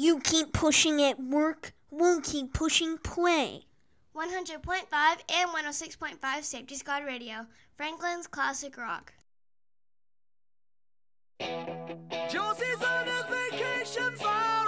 You keep pushing at work, we'll keep pushing play. 100.5 and 106.5 Safety Squad Radio, Franklin's Classic Rock. Josie's on a vacation far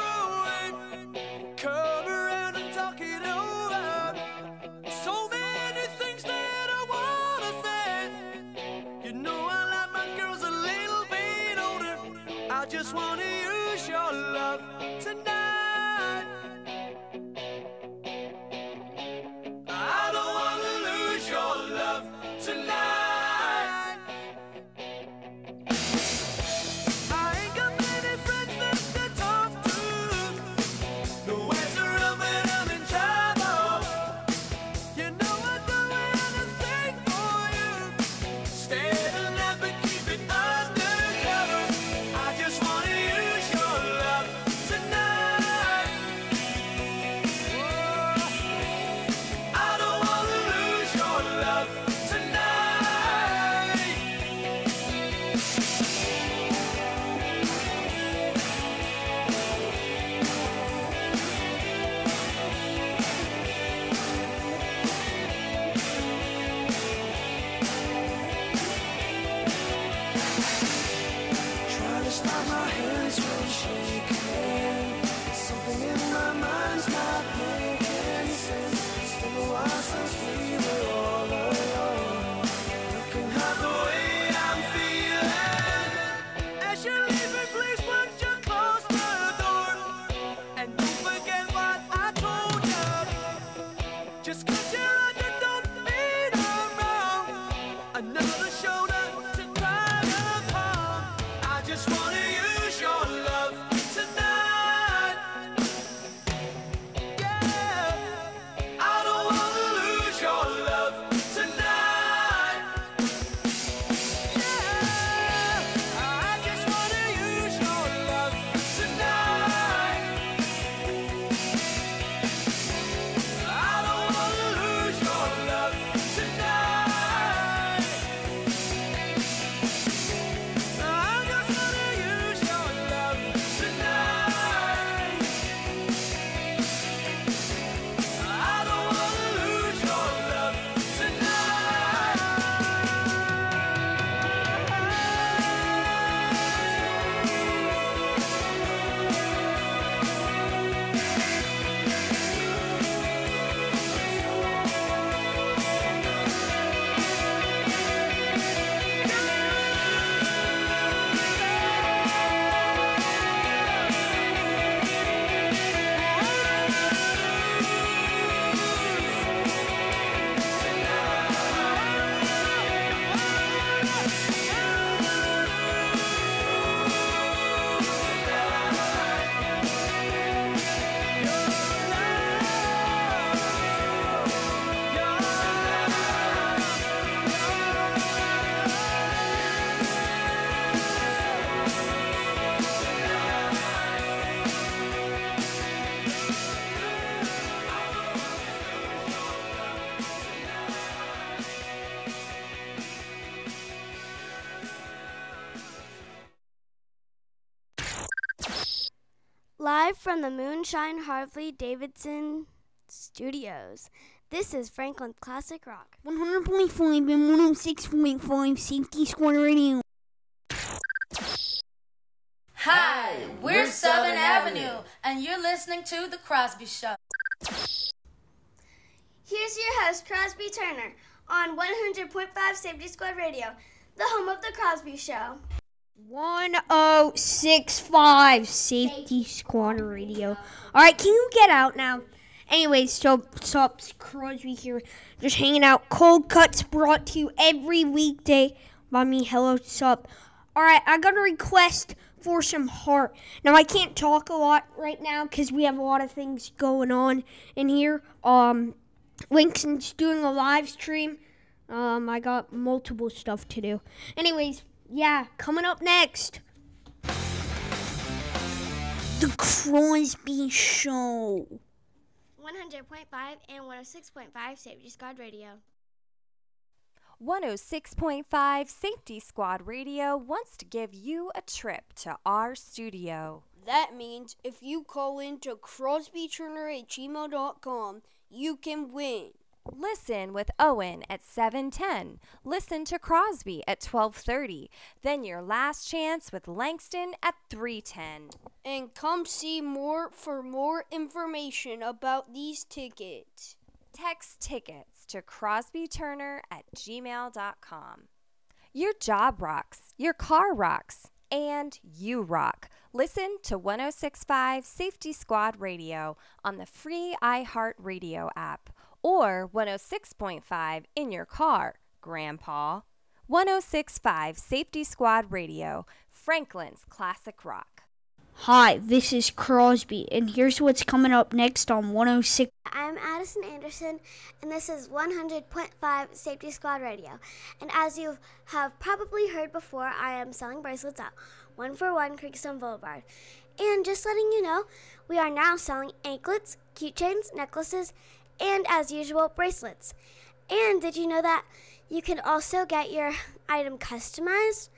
Just from the Moonshine Harley Davidson Studios, this is Franklin Classic Rock. 100.5 and 106.5 Safety Squad Radio. Hi, we're Southern Avenue, and you're listening to The Crosby Show. Here's your host, Crosby Turner, on 100.5 Safety Squad Radio, the home of The Crosby Show. 1065 Safety Squad Radio. Alright, can you get out now? Anyways, so Sups Crosby here, just hanging out. Cold Cuts brought to you every weekday by me. Hello, Sup. Alright, I got a request for some heart. Now, I can't talk a lot right now because we have a lot of things going on in here. Um, Winston's doing a live stream. Um, I got multiple stuff to do. Anyways, yeah, coming up next. The Crosby Show. 100.5 and 106.5 Safety Squad Radio. 106.5 Safety Squad Radio wants to give you a trip to our studio. That means if you call into crosbyturner at gmail.com, you can win. Listen with Owen at 7:10. Listen to Crosby at 12:30. Then your last chance with Langston at 3:10. And come see more for more information about these tickets. Text tickets to crosbyturner at gmail.com. Your job rocks, your car rocks, and you rock. Listen to 1065 Safety Squad Radio on the free iHeartRadio app or 106.5 in your car, Grandpa. 1065 Safety Squad Radio, Franklin's Classic Rock. Hi, this is Crosby, and here's what's coming up next on 106. I'm Addison Anderson, and this is 100.5 Safety Squad Radio. And as you have probably heard before, I am selling bracelets at one for one Creekstone Boulevard. And just letting you know, we are now selling anklets, keychains, necklaces, and as usual, bracelets. And did you know that you can also get your item customized?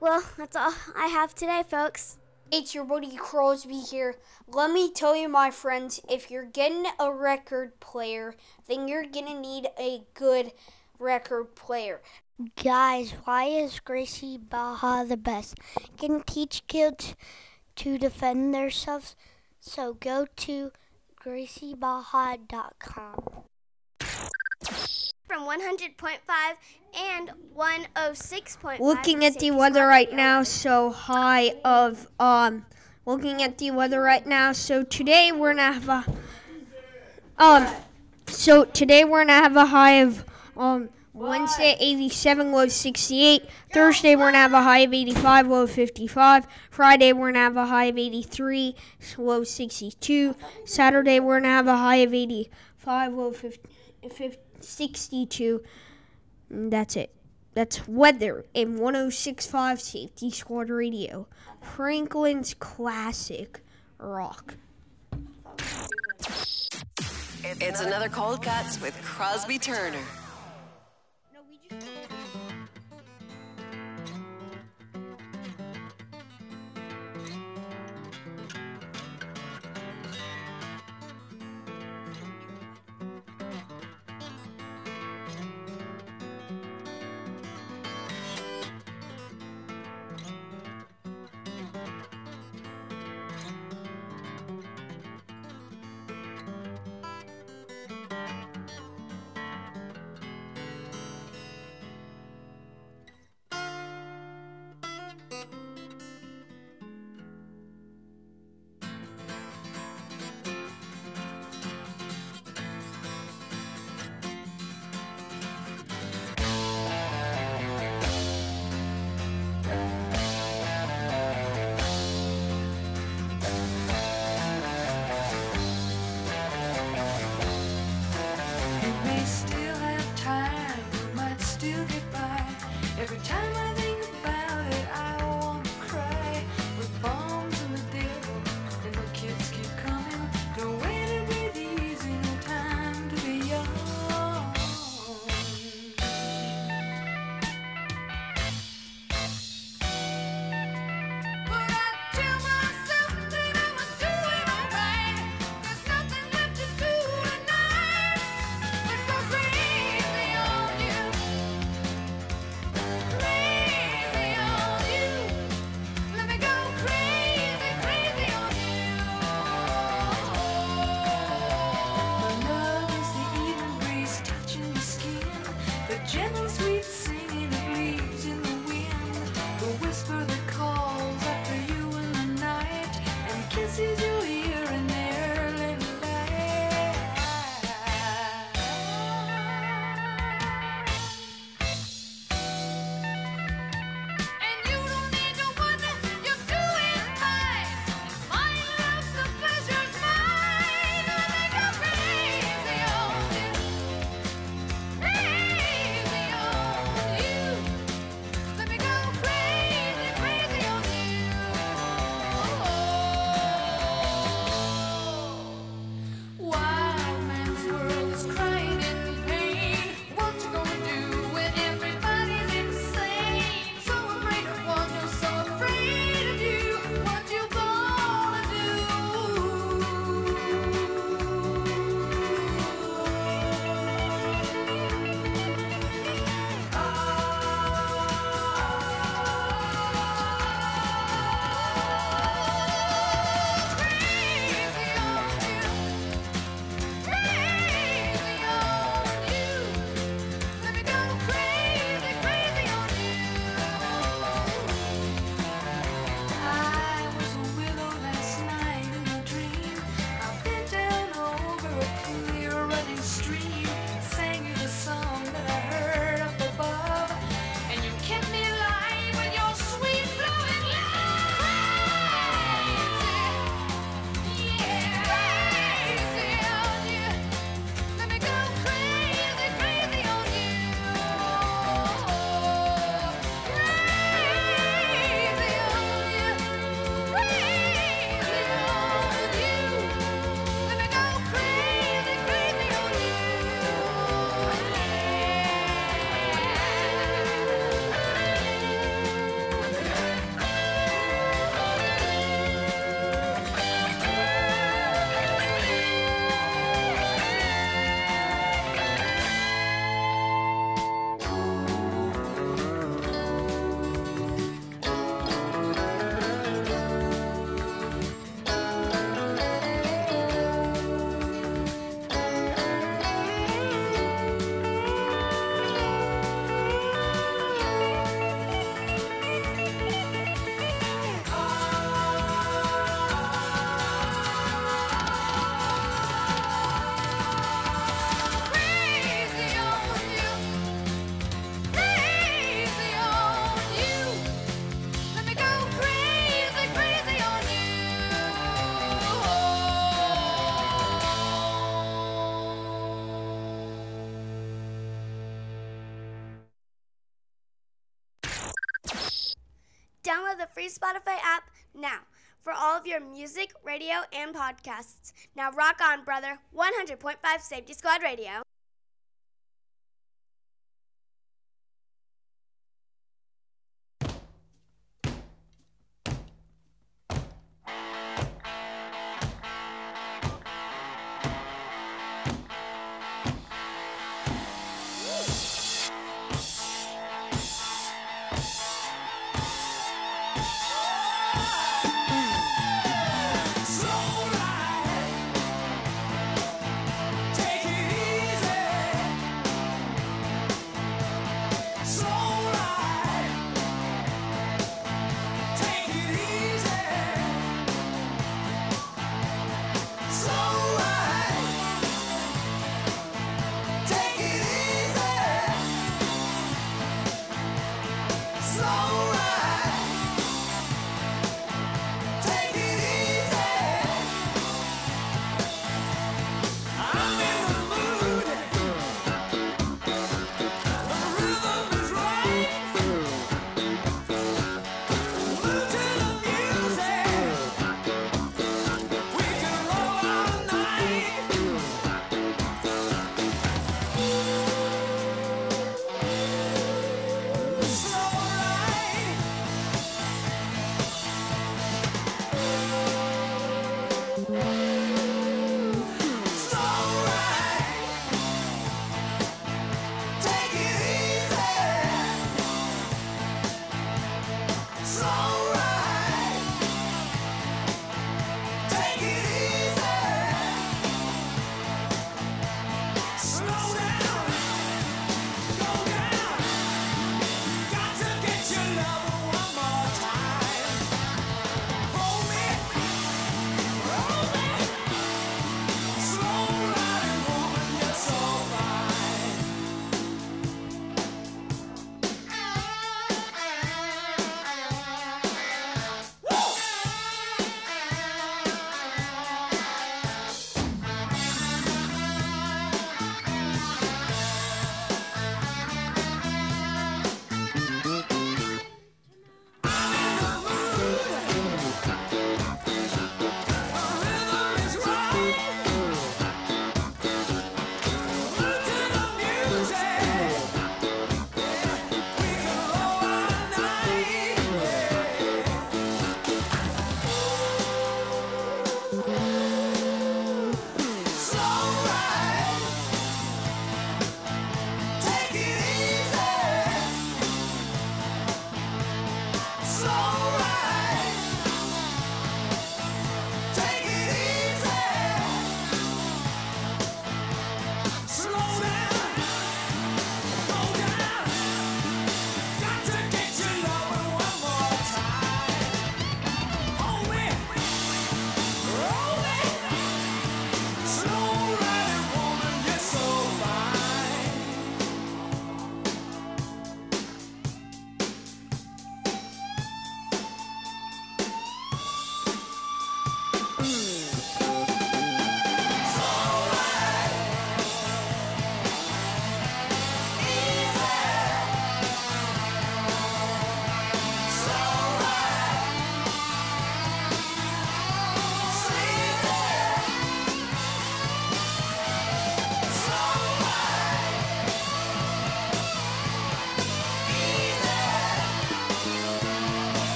Well, that's all I have today, folks. It's your buddy Crosby here. Let me tell you, my friends, if you're getting a record player, then you're gonna need a good record player. Guys, why is Gracie Barra the best? Can teach kids to defend themselves. So go to graciebarra.com. From 100.5 and 106.5. Looking at the weather right now, so high of um. Looking at the weather right now, so today we're gonna have a um. So today we're gonna have a high of um. Wednesday 87, low 68. Thursday we're gonna have a high of 85, low 55. Friday we're gonna have a high of 83, low 62. Saturday we're gonna have a high of 85, low 50, 50, 62. And that's it. That's weather in 1065 Safety Squad Radio. Franklin's classic rock. It's another Cold Cuts with Crosby Turner. Free Spotify app now for all of your music, radio, and podcasts. Now rock on, brother. 100.5 Safety Squad Radio.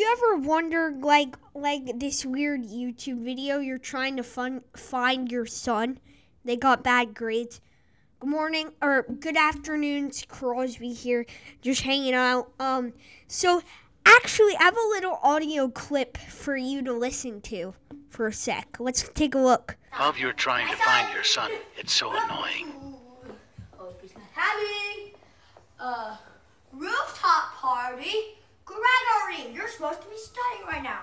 You ever wondered like like this weird YouTube video you're trying to fun, find your son? They got bad grades. Good morning or good afternoon, it's Crosby here, just hanging out. Um so actually I have a little audio clip for you to listen to for a sec. Let's take a look. While you're trying to find your son, it's so annoying. Oh, he's not Having a rooftop party. Gregory, you're supposed to be studying right now.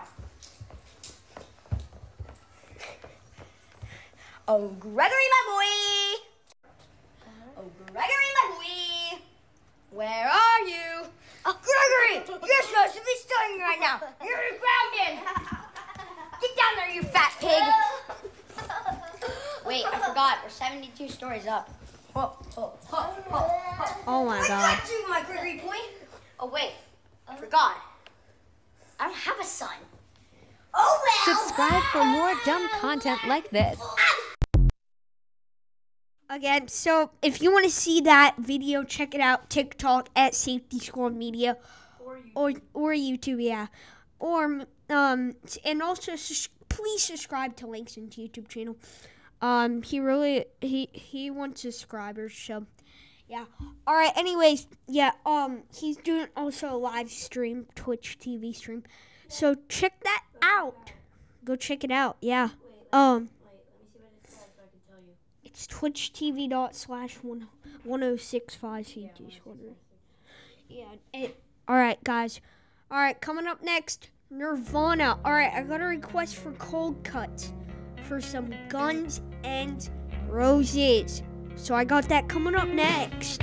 Oh, Gregory, my boy. Oh, Gregory, my boy. Where are you? Oh, Gregory, you're supposed to be studying right now. You're grounded. Get down there, you fat pig. Wait, I forgot. We're 72 stories up. Oh my I god. got you, my Gregory boy. Oh wait, I forgot. I don't have a son. Oh well. Subscribe for more dumb content like this. Again, so if you want to see that video, check it out TikTok at Safety Squad Media or or YouTube, yeah. Or um and also sus- please subscribe to Langston's YouTube channel. Um he really he he wants subscribers, so yeah. All right, anyways, yeah, um he's doing also a live stream, Twitch TV stream. So check that out. Go check it out. Yeah. Um it's twitch TV dot slash one one oh six five CT Squadron. Yeah. It, all right, guys. All right, coming up next, Nirvana. All right, I got a request for cold cuts for some Guns and Roses. So I got that coming up next.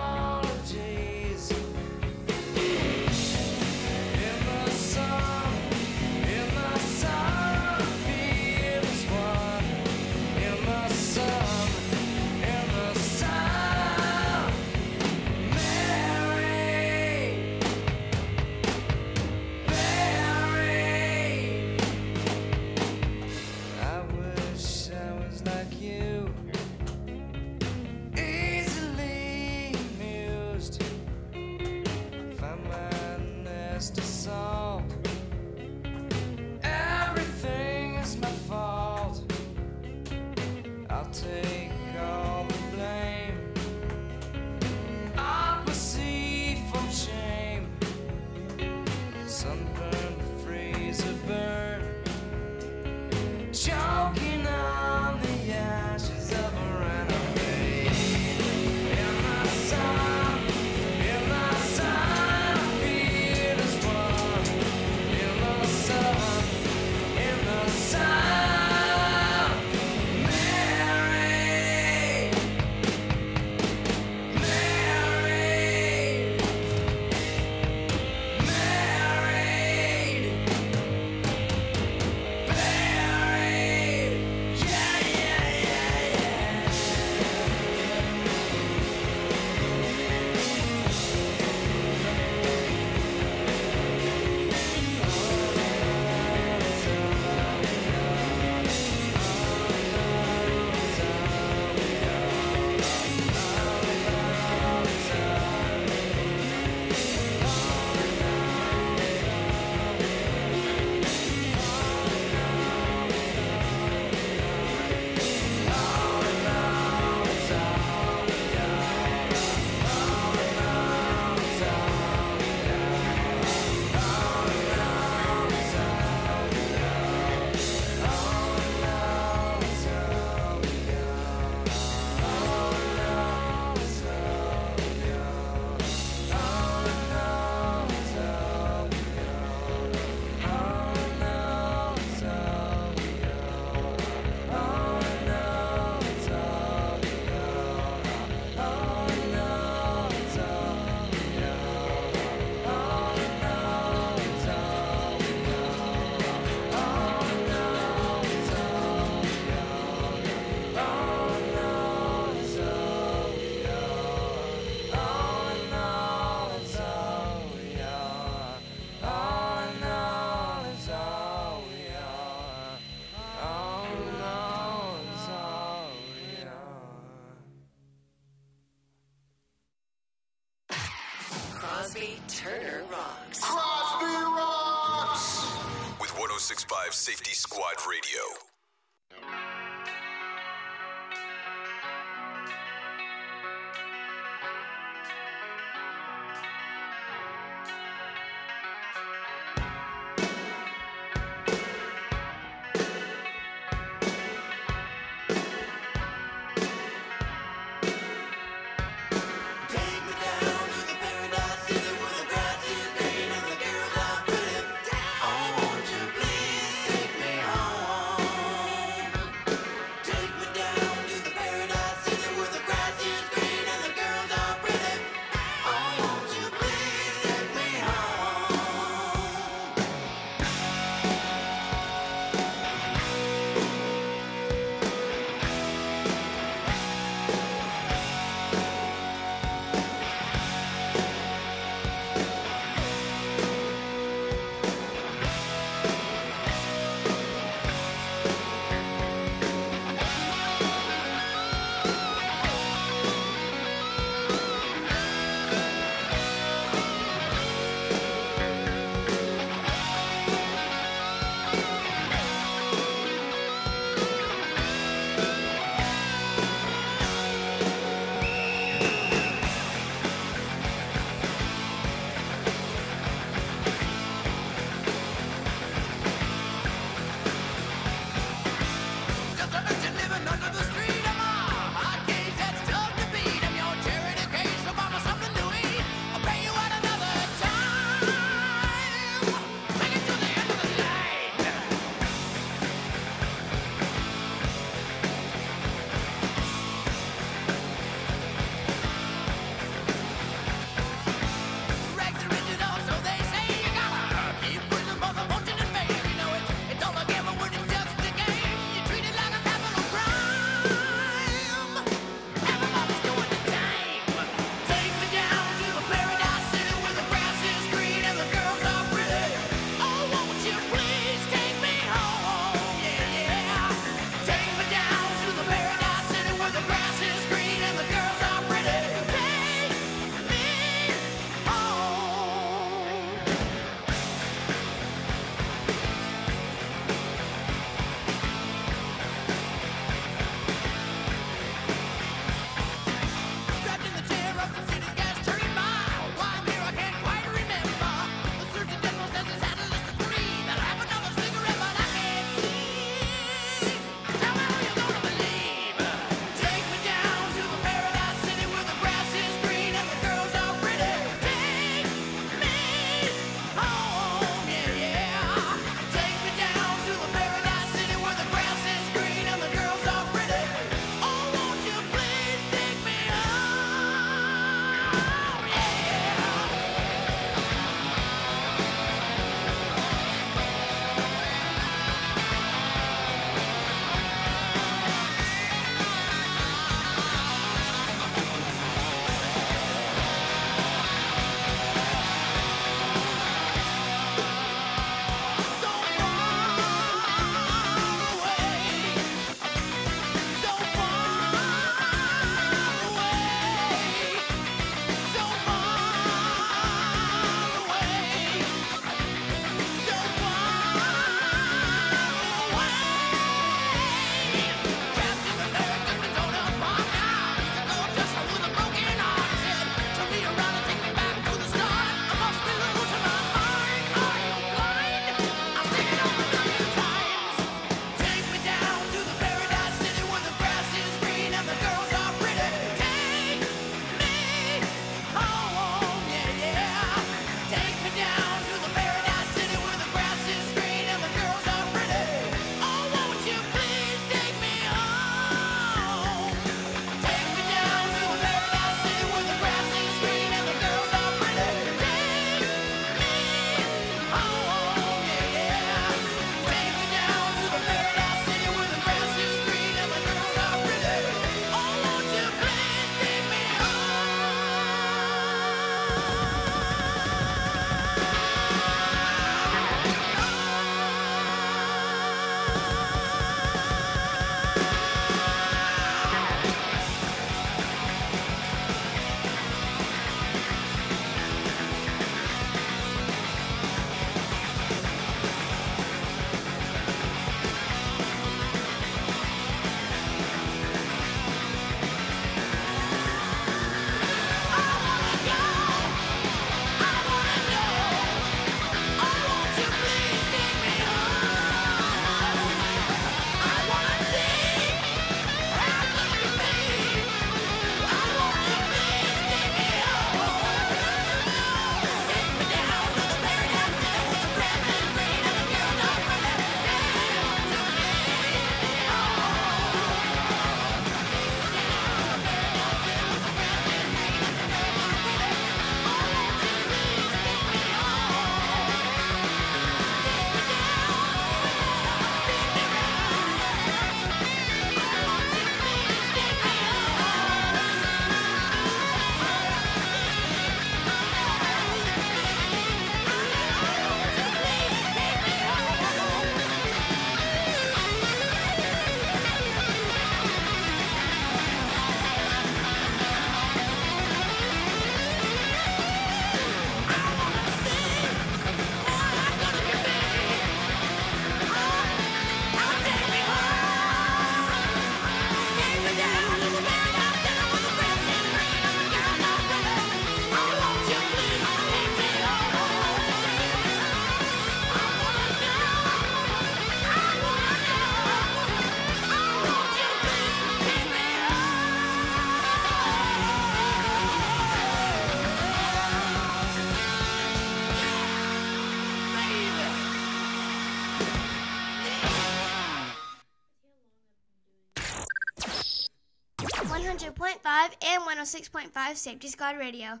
Six point five Safety Squad Radio.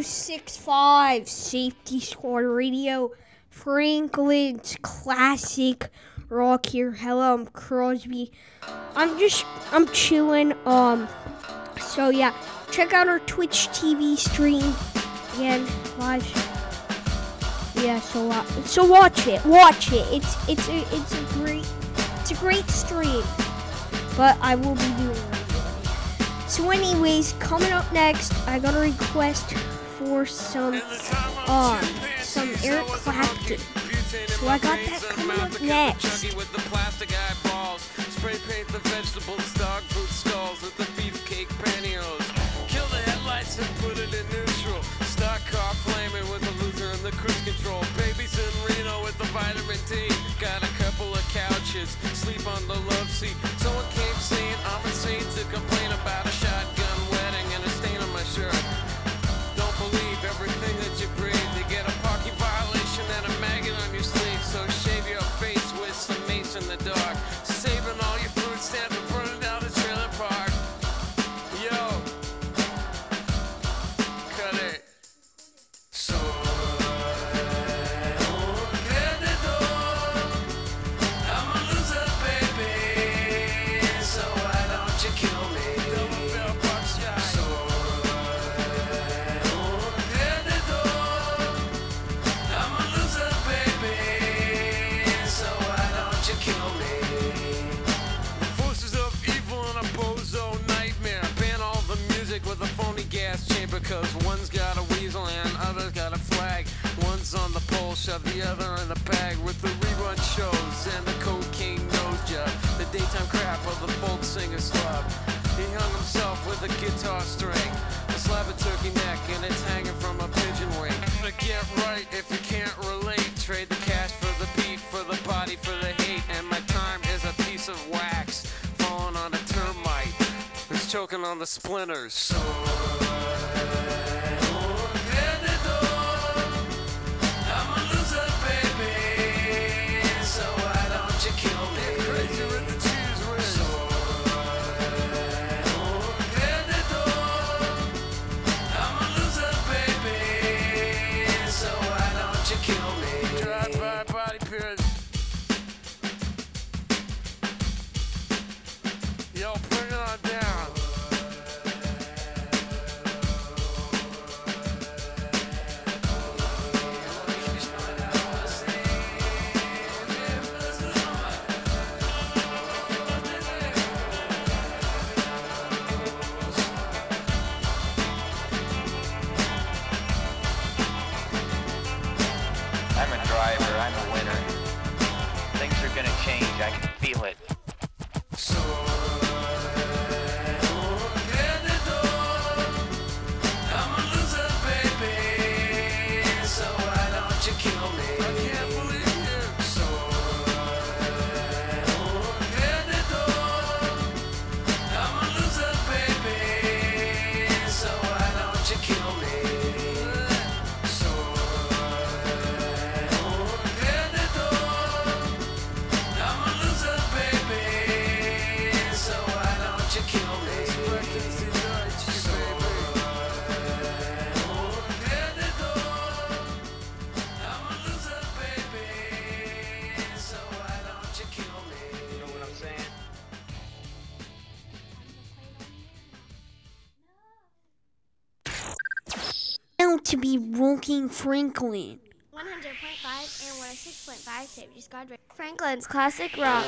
One zero six five Safety Squad Radio, Franklin's classic rock here. Hello, I'm Crosby. I'm just I'm chilling. Um, so yeah, check out our Twitch TV stream again live. Yeah, so uh, so watch it, watch it. It's it's a it's a great it's a great stream. but I will be doing. So, anyways, coming up next, I got a request for some um some Eric Clapton. So I got that coming up next. with the plastic eyeballs. Spray paint the vegetables, dog food with the beefcake pantyhose. Kill the headlights and put it in neutral. Stock car flaming with the loser and the cruise control. Babies in Reno with the vitamin D. Got a couple of couches, sleep on the love seat. Shove the other in the bag with the rerun shows and the cocaine nose job. The daytime crap of the folk singer slub. He hung himself with a guitar string. A slab of turkey neck and it's hanging from a pigeon wing. But get right if you can't relate. Trade the cash for the beat, for the body, for the hate. And my time is a piece of wax falling on a termite. It's choking on the splinters. So Franklin. 100.5 and 106.5 Safety Squad Franklin's Classic Rock.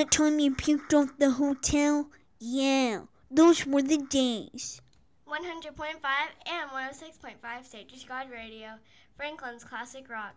That time you puked off the hotel? Yeah, those were the days. 100.5 and 106.5 Safety Squad Radio, Franklin's Classic Rock.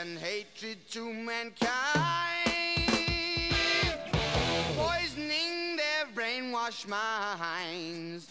And hatred to mankind, poisoning their brainwashed minds.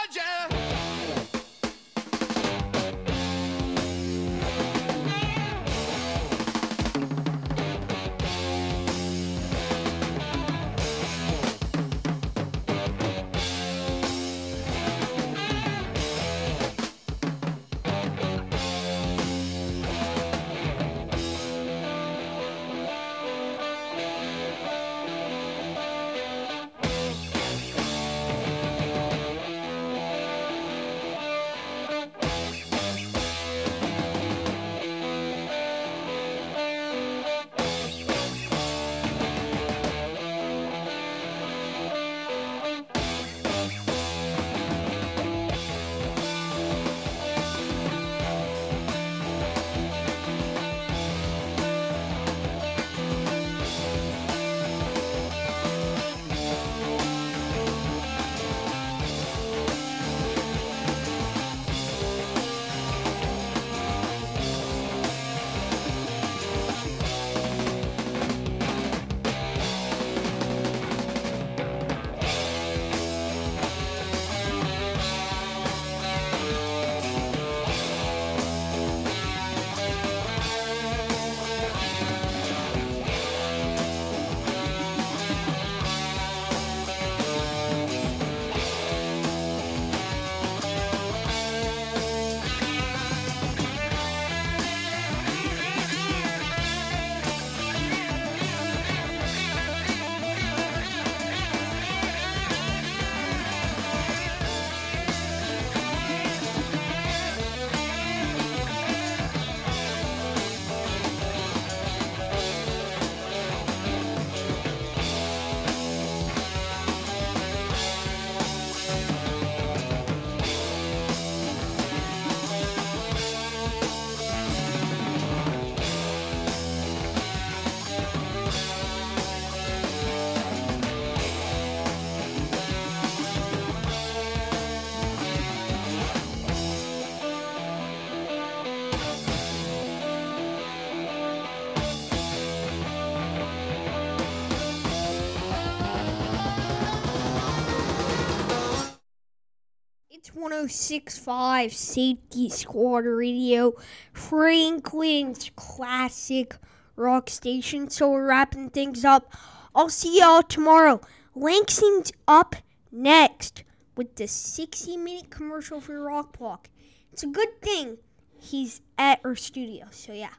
1065 Safety Squad Radio, Franklin's classic rock station. So we're wrapping things up. I'll see y'all tomorrow. Langston's up next with the 60 minute commercial for Rock Block. It's a good thing he's at our studio. So yeah.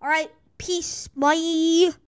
All right. Peace. Bye.